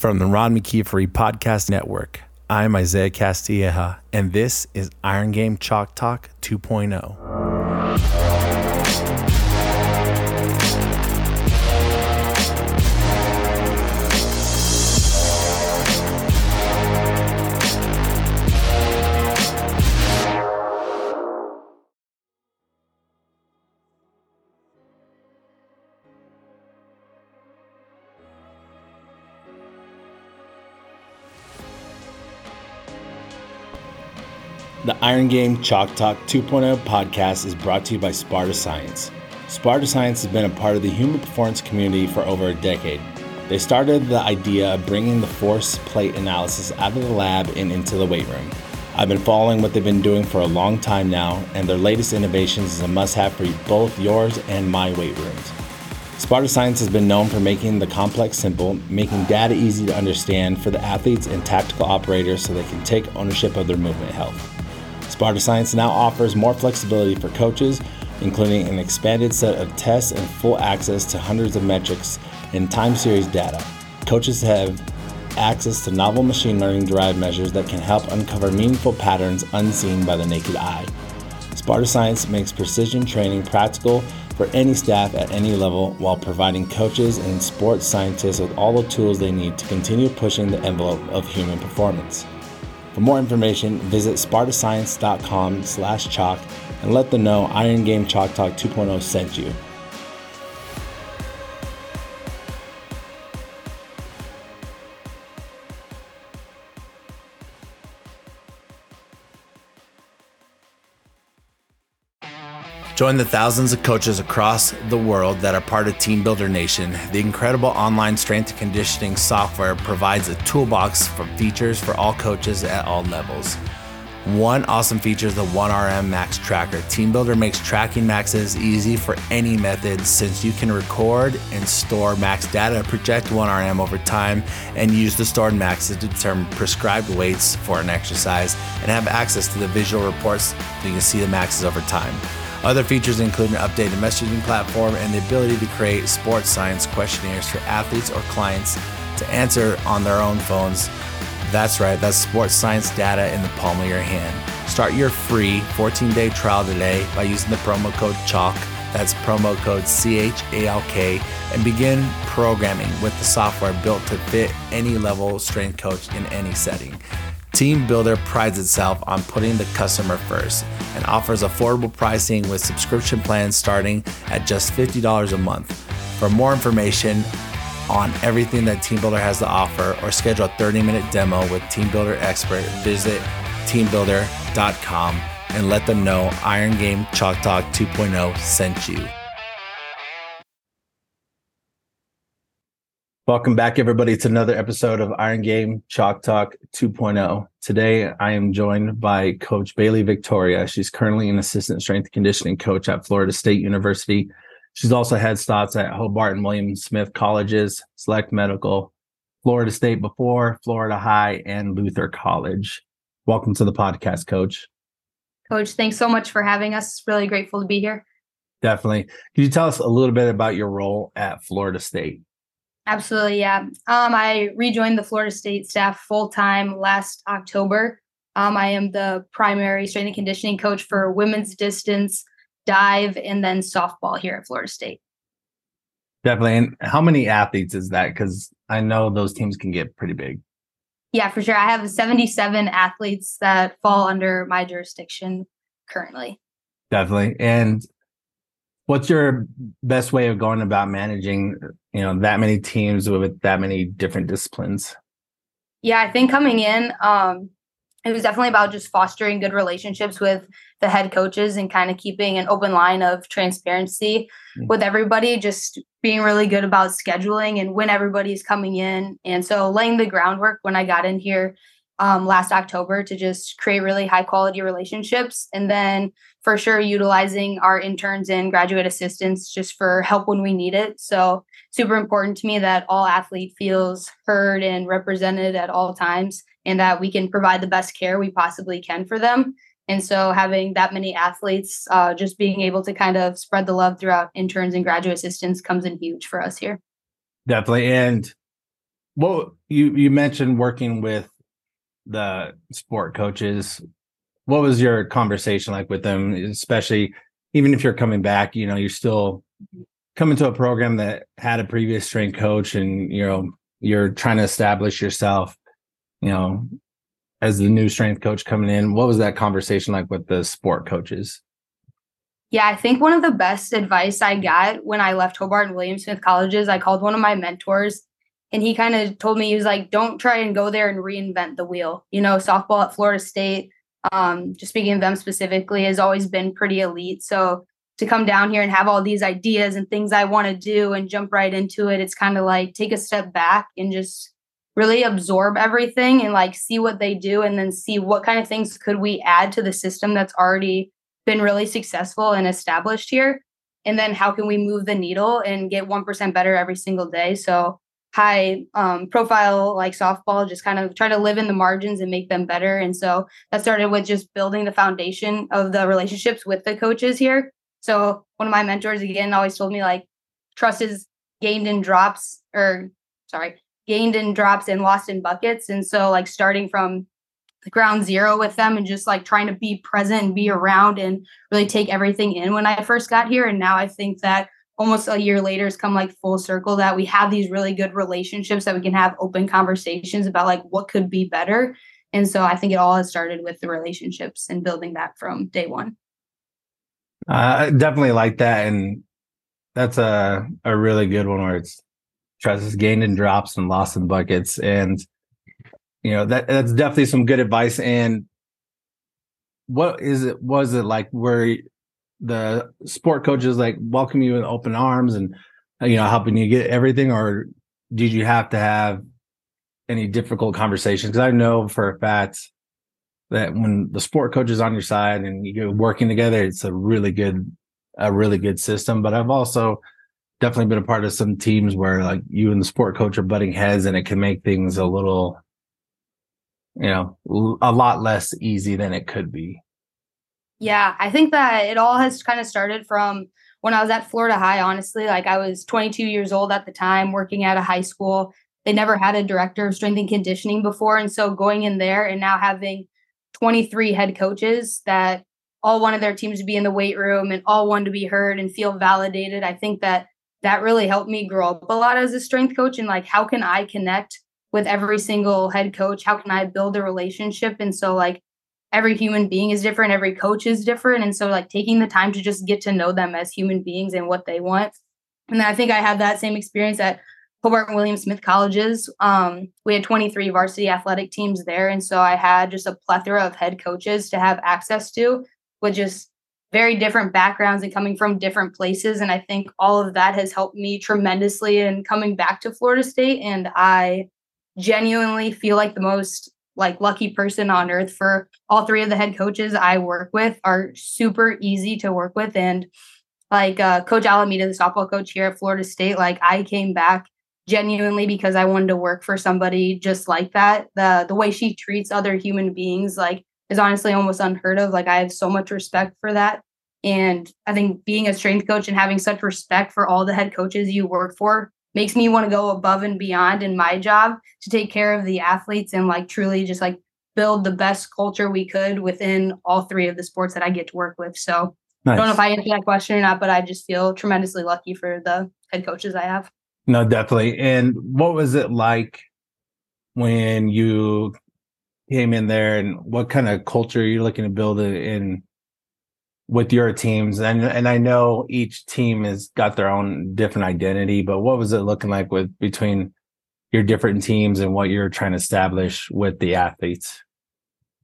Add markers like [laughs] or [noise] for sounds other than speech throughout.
From the Ron McKeefery Podcast Network, I'm Isaiah Castilleja, and this is Iron Game Chalk Talk 2.0. Iron Game Chalk Talk 2.0 podcast is brought to you by Sparta Science. Sparta Science has been a part of the human performance community for over a decade. They started the idea of bringing the force plate analysis out of the lab and into the weight room. I've been following what they've been doing for a long time now, and their latest innovations is a must have for both yours and my weight rooms. Sparta Science has been known for making the complex simple, making data easy to understand for the athletes and tactical operators so they can take ownership of their movement health. Sparta Science now offers more flexibility for coaches, including an expanded set of tests and full access to hundreds of metrics and time series data. Coaches have access to novel machine learning derived measures that can help uncover meaningful patterns unseen by the naked eye. Sparta Science makes precision training practical for any staff at any level while providing coaches and sports scientists with all the tools they need to continue pushing the envelope of human performance. For more information, visit spartascience.com slash chalk and let them know Iron Game Chalk Talk 2.0 sent you. Join the thousands of coaches across the world that are part of TeamBuildr Nation. The incredible online strength and conditioning software provides a toolbox for features for all coaches at all levels. One awesome feature is the 1RM Max Tracker. TeamBuildr makes tracking maxes easy for any method since you can record and store max data, project 1RM over time, and use the stored maxes to determine prescribed weights for an exercise and have access to the visual reports so you can see the maxes over time. Other features include an updated messaging platform and the ability to create sports science questionnaires for athletes or clients to answer on their own phones. That's right, that's sports science data in the palm of your hand. Start your free 14 day trial today by using the promo code CHALK. That's promo code C H A L K and begin programming with the software built to fit any level strength coach in any setting. TeamBuildr prides itself on putting the customer first and offers affordable pricing with subscription plans starting at just $50 a month. For more information on everything that TeamBuildr has to offer or schedule a 30 minute demo with TeamBuildr expert, visit teambuildr.com and let them know Iron Game Chalk Talk 2.0 sent you. Welcome back, everybody, to another episode of Iron Game Chalk Talk 2.0. Today, I am joined by Coach Bailey Victoria. She's currently an assistant strength conditioning coach at Florida State University. She's also had stops at Hobart and William Smith Colleges, Select Medical, Florida State before, Florida High, and Luther College. Welcome to the podcast, Coach. Coach, thanks so much for having us. Really grateful to be here. Definitely. Can you tell us a little bit about your role at Florida State? Absolutely, yeah. Um, I rejoined the Florida State staff full time last October. Um, I am the primary strength and conditioning coach for women's distance, dive, and then softball here at Florida State. Definitely. And how many athletes is that? Because I know those teams can get pretty big. Yeah, for sure. I have 77 athletes that fall under my jurisdiction currently. Definitely. And what's your best way of going about managing you know that many teams with that many different disciplines yeah i think coming in um it was definitely about just fostering good relationships with the head coaches and kind of keeping an open line of transparency mm-hmm. with everybody just being really good about scheduling and when everybody's coming in and so laying the groundwork when i got in here um, last october to just create really high quality relationships and then for sure utilizing our interns and graduate assistants just for help when we need it. So super important to me that all athlete feels heard and represented at all times and that we can provide the best care we possibly can for them. And so having that many athletes, uh, just being able to kind of spread the love throughout interns and graduate assistants comes in huge for us here. Definitely. And well, you you mentioned working with the sport coaches. What was your conversation like with them, especially even if you're coming back, you know, you're still coming to a program that had a previous strength coach and you know, you're trying to establish yourself, you know, as the new strength coach coming in. What was that conversation like with the sport coaches? Yeah, I think one of the best advice I got when I left Hobart and William Smith colleges, I called one of my mentors and he kind of told me he was like, don't try and go there and reinvent the wheel. You know, softball at Florida State, um, just speaking of them specifically, has always been pretty elite. So to come down here and have all these ideas and things I want to do and jump right into it, it's kind of like take a step back and just really absorb everything and like see what they do and then see what kind of things could we add to the system that's already been really successful and established here and then how can we move the needle and get 1% better every single day so high um, profile like softball just kind of try to live in the margins and make them better. And so that started with just building the foundation of the relationships with the coaches here. So one of my mentors again always told me like trust is gained in drops or sorry gained in drops and lost in buckets. And so like starting from the ground zero with them and just like trying to be present and be around and really take everything in when I first got here. And now I think that almost a year later has come like full circle that we have these really good relationships that we can have open conversations about like what could be better. And so I think it all has started with the relationships and building that from day one. I definitely like that. And that's a, a really good one where it's trust is gained in drops and lost in buckets. And you know that that's definitely some good advice and what is it was it like where the sport coaches like welcome you with open arms and uh, you know helping you get everything or did you have to have any difficult conversations because i know for a fact that when the sport coach is on your side and you're working together it's a really good a really good system but i've also definitely been a part of some teams where like you and the sport coach are butting heads and it can make things a little you know, a lot less easy than it could be. Yeah, I think that it all has kind of started from when I was at Florida High, honestly. Like I was 22 years old at the time, working at a high school. They never had a director of strength and conditioning before. And so going in there and now having 23 head coaches that all wanted their teams to be in the weight room and all wanted to be heard and feel validated. I think that that really helped me grow up a lot as a strength coach and like how can I connect with every single head coach how can i build a relationship and so like every human being is different every coach is different. And so like taking the time to just get to know them as human beings and what they want. And i think i had that same experience at hobart and william smith colleges. Um, we had 23 varsity athletic teams there. And so i had just a plethora of head coaches to have access to with just very different backgrounds and coming from different places. And i think all of that has helped me tremendously in coming back to florida state. And i genuinely feel like the most like lucky person on earth for all three of the head coaches I work with are super easy to work with. And like uh, coach Alameda the softball coach here at Florida State like I came back genuinely because I wanted to work for somebody just like that. The the way she treats other human beings like is honestly almost unheard of. Like I have so much respect for that. And I think being a strength coach and having such respect for all the head coaches you work for makes me want to go above and beyond in my job to take care of the athletes and like truly just like build the best culture we could within all three of the sports that I get to work with. So nice. I don't know if I answered that question or not, but I just feel tremendously lucky for the head coaches I have. No, definitely. And what was it like when you came in there and what kind of culture you're looking to build in with your teams and and I know each team has got their own different identity but what was it looking like with between your different teams and what you're trying to establish with the athletes?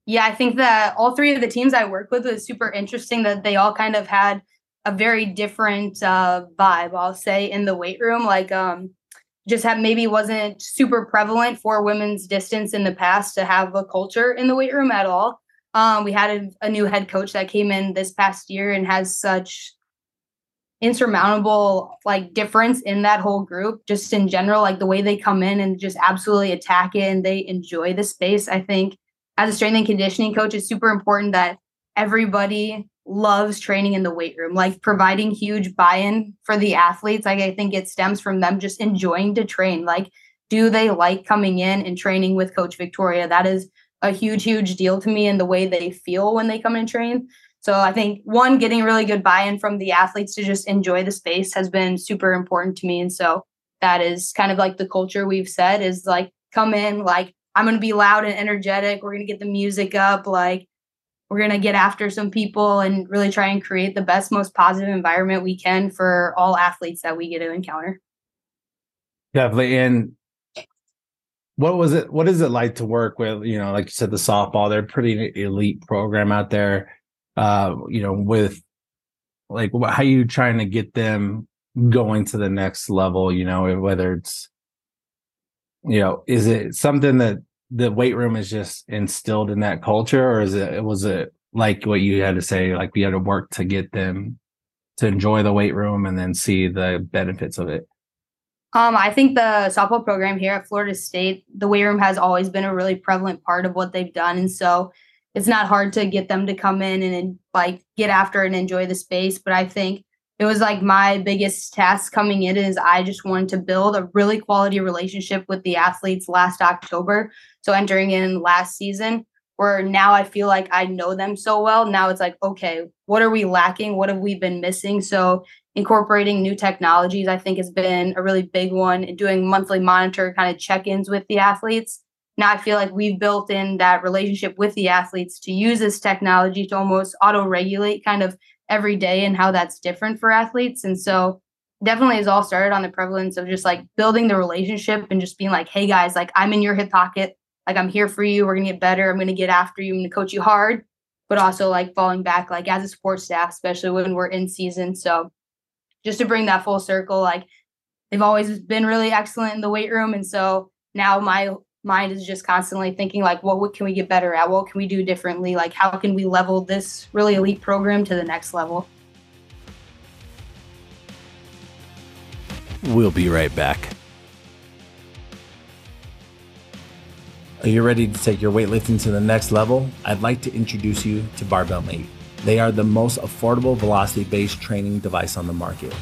Yeah I think that all three of the teams I work with was super interesting that they all kind of had a very different uh, vibe I'll say in the weight room like um just have maybe wasn't super prevalent for women's distance in the past to have a culture in the weight room at all um, we had a, a new head coach that came in this past year and has such insurmountable like difference in that whole group just in general like the way they come in and just absolutely attack it and they enjoy the space. I think as a strength and conditioning coach it's super important that everybody loves training in the weight room like providing huge buy-in for the athletes. Like i think it stems from them just enjoying to train. Like do they like coming in and training with Coach Victoria? That is a huge, huge deal to me and the way they feel when they come and train. So I think one, getting really good buy-in from the athletes to just enjoy the space has been super important to me. And so that is kind of like the culture we've set is like come in, like I'm gonna be loud and energetic. We're gonna get the music up, like we're going to get after some people and really try and create the best most positive environment we can for all athletes that we get to encounter definitely and what was it what is it like to work with you know like you said the softball they're pretty elite program out there uh you know with like how you trying to get them going to the next level you know whether it's you know is it something that the weight room is just instilled in that culture or is it was it like what you had to say like we had to work to get them to enjoy the weight room and then see the benefits of it um, I think the softball program here at Florida State, the weight room has always been a really prevalent part of what they've done. And so it's not hard to get them to come in and like get after and enjoy the space. But I think it was like my biggest task coming in is I just wanted to build a really quality relationship with the athletes last October. So entering in last season, where now I feel like I know them so well. Now it's like, okay, what are we lacking? What have we been missing? So incorporating new technologies, I think has been a really big one and doing monthly monitor kind of check-ins with the athletes. Now I feel like we've built in that relationship with the athletes to use this technology to almost auto-regulate kind of every day and how that's different for athletes. And so definitely has all started on the prevalence of just like building the relationship and just being like, hey guys, like I'm in your hip pocket. Like I'm here for you. We're gonna get better. I'm gonna get after you. I'm gonna coach you hard, but also like falling back, like as a sports staff, especially when we're in season. So just to bring that full circle, like they've always been really excellent in the weight room. And so now my mind is just constantly thinking like what, what can we get better at? What can we do differently? Like how can we level this really elite program to the next level? We'll be right back. Are you ready to take your weightlifting to the next level? I'd like to introduce you to barbell mate they are the most affordable velocity based training device on the market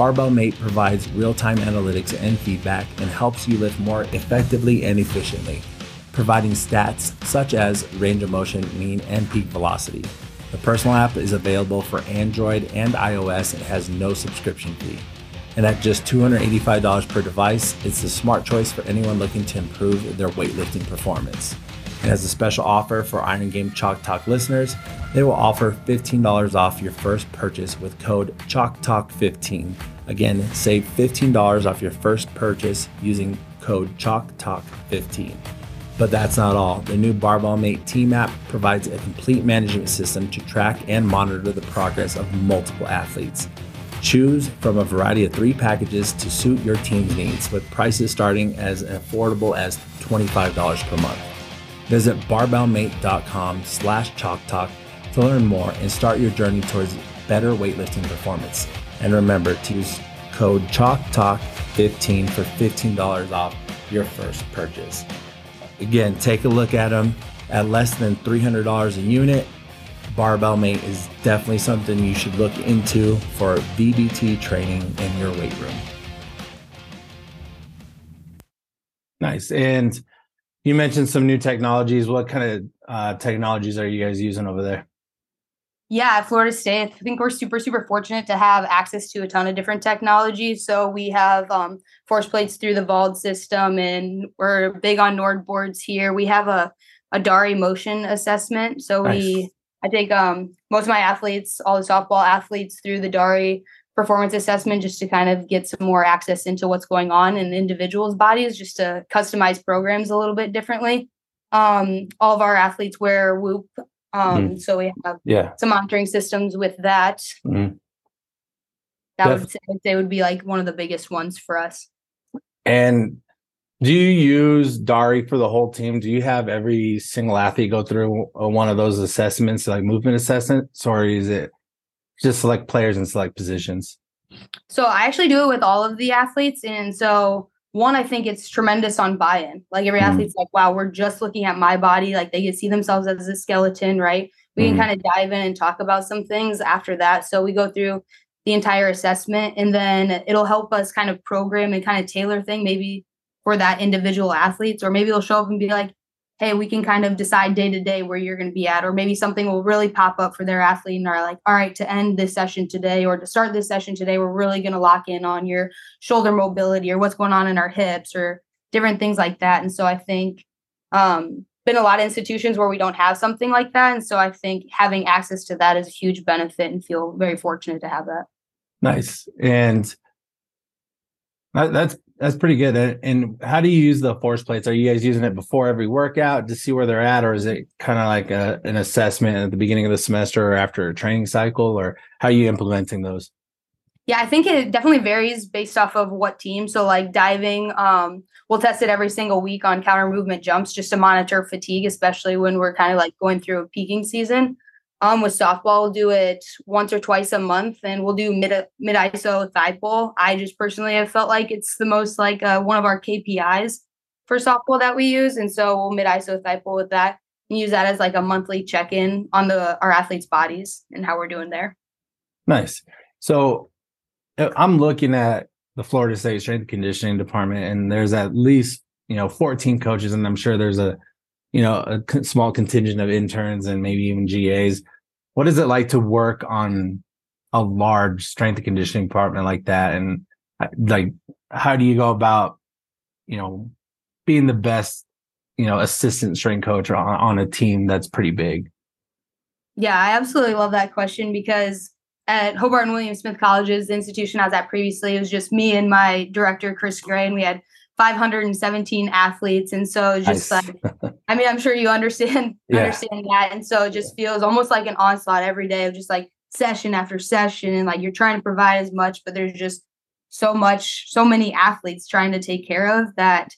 Barbell Mate provides real time analytics and feedback and helps you lift more effectively and efficiently, providing stats such as range of motion, mean, and peak velocity. The personal app is available for Android and iOS and has no subscription fee. And at just $285 per device, it's the smart choice for anyone looking to improve their weightlifting performance. And as a special offer for Iron Game Chalk Talk listeners, they will offer $15 off your first purchase with code Chalk Talk 15 Again, save $15 off your first purchase using code Chalk Talk 15 But that's not all. The new Barbell Mate Team app provides a complete management system to track and monitor the progress of multiple athletes. Choose from a variety of three packages to suit your team's needs, with prices starting as affordable as $25 per month. Visit barbellmate.com slash chalktalk to learn more and start your journey towards better weightlifting performance. And remember to use code chalktalk15 for $15 off your first purchase. Again, take a look at them at less than $300 a unit. Barbell Mate is definitely something you should look into for VBT training in your weight room. Nice. And you mentioned some new technologies. What kind of uh, technologies are you guys using over there? Yeah, Florida State, I think we're super, super fortunate to have access to a ton of different technologies. So we have um, force plates through the VALD system, and we're big on Nord boards here. We have a, a Dari motion assessment. So nice. we, I take um, most of my athletes, all the softball athletes, through the Dari performance assessment just to kind of get some more access into what's going on in individuals' bodies, just to customize programs a little bit differently. Um, all of our athletes wear Whoop, um, mm so we have yeah. some monitoring systems with that. mm That Def- would say, say would be like one of the biggest ones for us. And do you use Dari for the whole team? Do you have every single athlete go through one of those assessments, like movement assessments, or is it just select players and select positions? So I actually do it with all of the athletes. And so one, I think it's tremendous on buy-in. Like every mm-hmm. athlete's like, wow, we're just looking at my body. Like they can see themselves as a skeleton, right? We mm-hmm. can kind of dive in and talk about some things after that. So we go through the entire assessment and then it'll help us kind of program and kind of tailor thing maybe for that individual athletes, or maybe they'll show up and be like, hey, we can kind of decide day to day where you're going to be at, or maybe something will really pop up for their athlete and are like, all right, to end this session today or to start this session today, we're really going to lock in on your shoulder mobility or what's going on in our hips or different things like that. And so I think um, been a lot of institutions where we don't have something like that. And so I think having access to that is a huge benefit and feel very fortunate to have that. Nice. And that, that's that's pretty good. And how do you use the force plates? Are you guys using it before every workout to see where they're at, or is it kind of like a, an assessment at the beginning of the semester or after a training cycle, or how are you implementing those? Yeah, I think it definitely varies based off of what team. So like diving, um, we'll test it every single week on counter movement jumps just to monitor fatigue, especially when we're kind of like going through a peaking season. Um, with softball, we'll do it once or twice a month, and we'll do mid mid ISO thigh pull. I just personally have felt like it's the most like uh, one of our KPIs for softball that we use, and so we'll mid ISO thigh pull with that and use that as like a monthly check in on the our athletes' bodies and how we're doing there. Nice. So uh, I'm looking at the Florida State Strength Conditioning Department, and there's at least you know 14 coaches, and I'm sure there's a you know a small contingent of interns and maybe even GAs. What is it like to work on a large strength and conditioning department like that? And uh, like, how do you go about, you know, being the best, you know, assistant strength coach on, on a team that's pretty big? Yeah, I absolutely love that question because at Hobart and William Smith Colleges, the institution I was at previously, it was just me and my director, Chris Gray, and we had 517 athletes and so just nice. like [laughs] i mean i'm sure you understand yeah. understand that. And so it just feels almost like an onslaught every day of just like session after session. And like you're trying to provide as much but there's just so much so many athletes trying to take care of that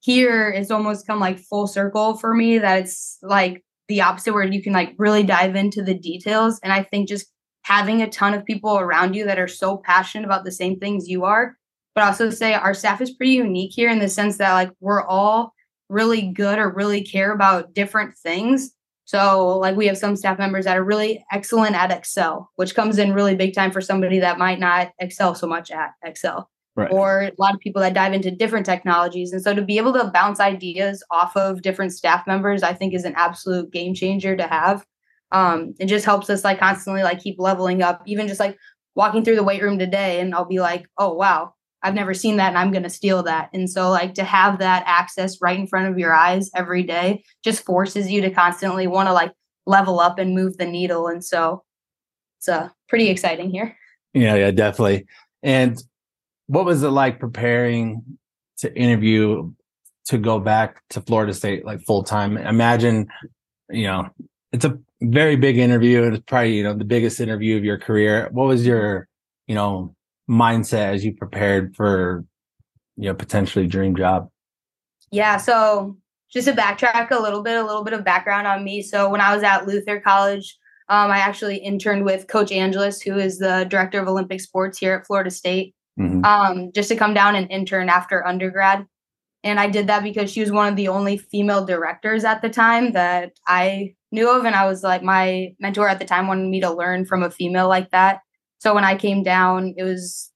here. It's almost come like full circle for me that it's like the opposite where you can like really dive into the details. And i think just having a ton of people around you that are so passionate about the same things you are. But also say our staff is pretty unique here in the sense that like we're all really good or really care about different things. So like we have some staff members that are really excellent at Excel, which comes in really big time for somebody that might not excel so much at Excel. Right. Or a lot of people that dive into different technologies. And so to be able to bounce ideas off of different staff members, I think is an absolute game changer to have. Um, it just helps us like constantly like keep leveling up, even just like walking through the weight room today and I'll be like, oh wow, I've never seen that and I'm going to steal that. And so, like, to have that access right in front of your eyes every day just forces you to constantly want to like level up and move the needle. And so, it's uh, pretty exciting here. Yeah, yeah, definitely. And what was it like preparing to interview to go back to Florida State like full time? Imagine, you know, it's a very big interview and it's probably, you know, the biggest interview of your career. What was your, you know, mindset as you prepared for you know potentially dream job? Yeah, so just to backtrack a little bit, a little bit of background on me. So when I was at Luther College, um, I actually interned with Coach Angeles, who is the director of Olympic sports here at Florida State, mm-hmm. um, just to come down and intern after undergrad. And I did that because she was one of the only female directors at the time that I knew of. And I was like, my mentor at the time wanted me to learn from a female like that. So when I came down, it was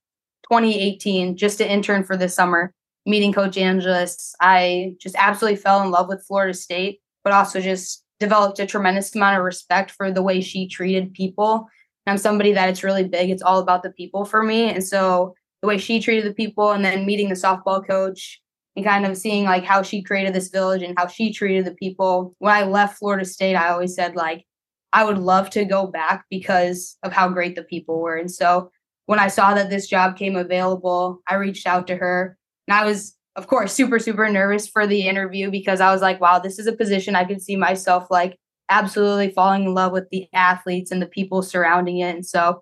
2018, just to intern for this summer, meeting Coach Angeles. I just absolutely fell in love with Florida State, but also just developed a tremendous amount of respect for the way she treated people. And I'm somebody that it's really big. It's all about the people for me. And so the way she treated the people and then meeting the softball coach and kind of seeing like how she created this village and how she treated the people. When I left Florida State, I always said like I would love to go back because of how great the people were. And so when I saw that this job came available, I reached out to her and I was, of course, super, super nervous for the interview because I was like, wow, this is a position I could see myself like absolutely falling in love with the athletes and the people surrounding it. And so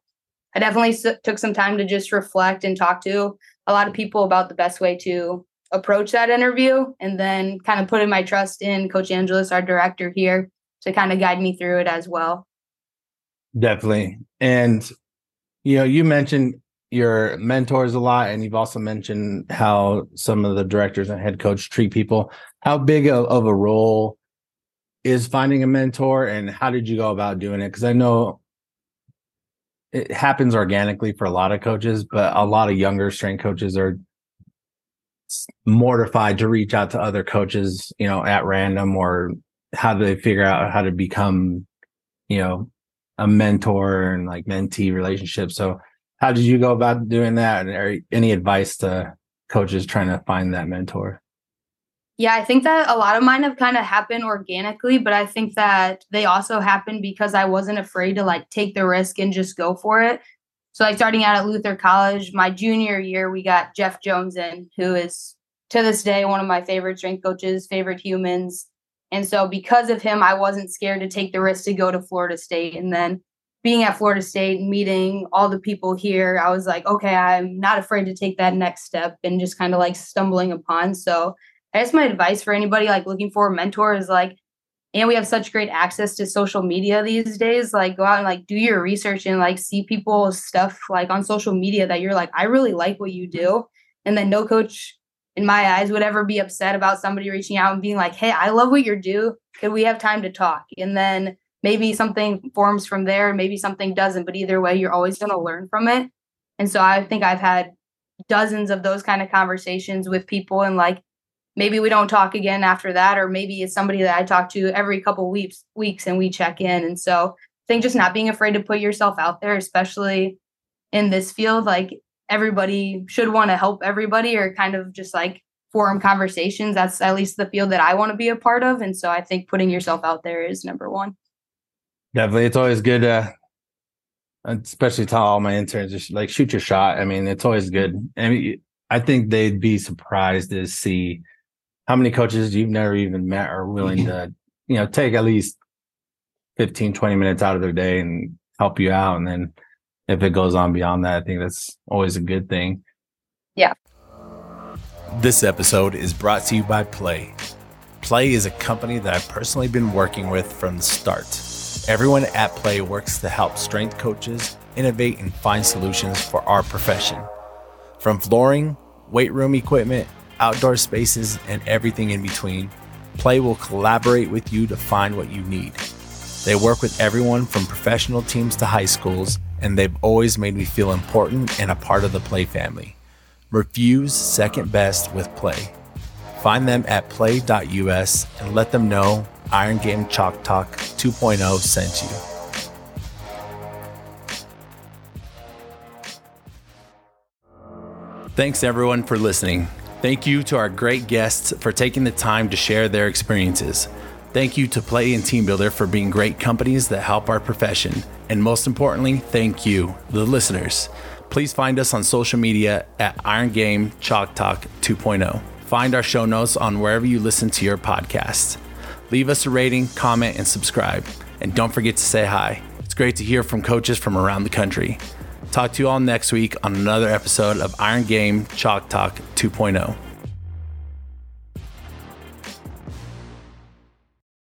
I definitely took some time to just reflect and talk to a lot of people about the best way to approach that interview and then kind of putting my trust in Coach Angeles, our director here, to kind of guide me through it as well. Definitely. And you know, you mentioned your mentors a lot, and you've also mentioned how some of the directors and head coach treat people. How big of, of a role is finding a mentor, and how did you go about doing it? Because I know it happens organically for a lot of coaches, but a lot of younger strength coaches are mortified to reach out to other coaches, you know, at random or how do they figure out how to become, you know, a mentor and like mentee relationship. So how did you go about doing that? And any advice to coaches trying to find that mentor? Yeah, I think that a lot of mine have kind of happened organically, but I think that they also happened because I wasn't afraid to like take the risk and just go for it. So like starting out at Luther College, my junior year, we got Jeff Jones in, who is to this day one of my favorite strength coaches, favorite humans. And so because of him, I wasn't scared to take the risk to go to Florida State. And then being at Florida State, meeting all the people here, I was like, okay, I'm not afraid to take that next step and just kind of like stumbling upon. So I guess my advice for anybody like looking for a mentor is like, and we have such great access to social media these days, like go out and like do your research and like see people's stuff like on social media that you're like, I really like what you do. And then no coach in my eyes would ever be upset about somebody reaching out and being like, Hey, I love what you're doing. Could we have time to talk? And then maybe something forms from there, maybe something doesn't, but either way, you're always going to learn from it. And so I think I've had dozens of those kind of conversations with people and like maybe we don't talk again after that or maybe it's somebody that I talk to every couple weeks weeks and we check in. And so I think just not being afraid to put yourself out there, especially in this field, like everybody should want to help everybody or kind of just like forum conversations. That's at least the field that I want to be a part of. And so I think putting yourself out there is number one. Definitely. It's always good uh, to, especially tell all my interns, just like shoot your shot. I mean, it's always good. I mean, I think they'd be surprised to see how many coaches you've never even met are willing to, you know, take at least 15, 20 minutes out of their day and help you out. And then if it goes on beyond that, I think that's always a good thing. Yeah. This episode is brought to you by PLAE. PLAE is a company that I've personally been working with from the start. Everyone at PLAE works to help strength coaches innovate and find solutions for our profession. From flooring, weight room equipment, outdoor spaces, and everything in between, PLAE will collaborate with you to find what you need. They work with everyone from professional teams to high schools, and they've always made me feel important and a part of the PLAE family. Refuse second best with PLAE. Find them at plae.us and let them know Iron Game Chalk Talk 2.0 sent you. Thanks everyone for listening. Thank you to our great guests for taking the time to share their experiences. Thank you to PLAE and TeamBuildr for being great companies that help our profession. And most importantly, thank you, the listeners. Please find us on social media at Iron Game Chalk Talk 2.0. Find our show notes on wherever you listen to your podcast. Leave us a rating, comment, and subscribe. And don't forget to say hi. It's great to hear from coaches from around the country. Talk to you all next week on another episode of Iron Game Chalk Talk 2.0.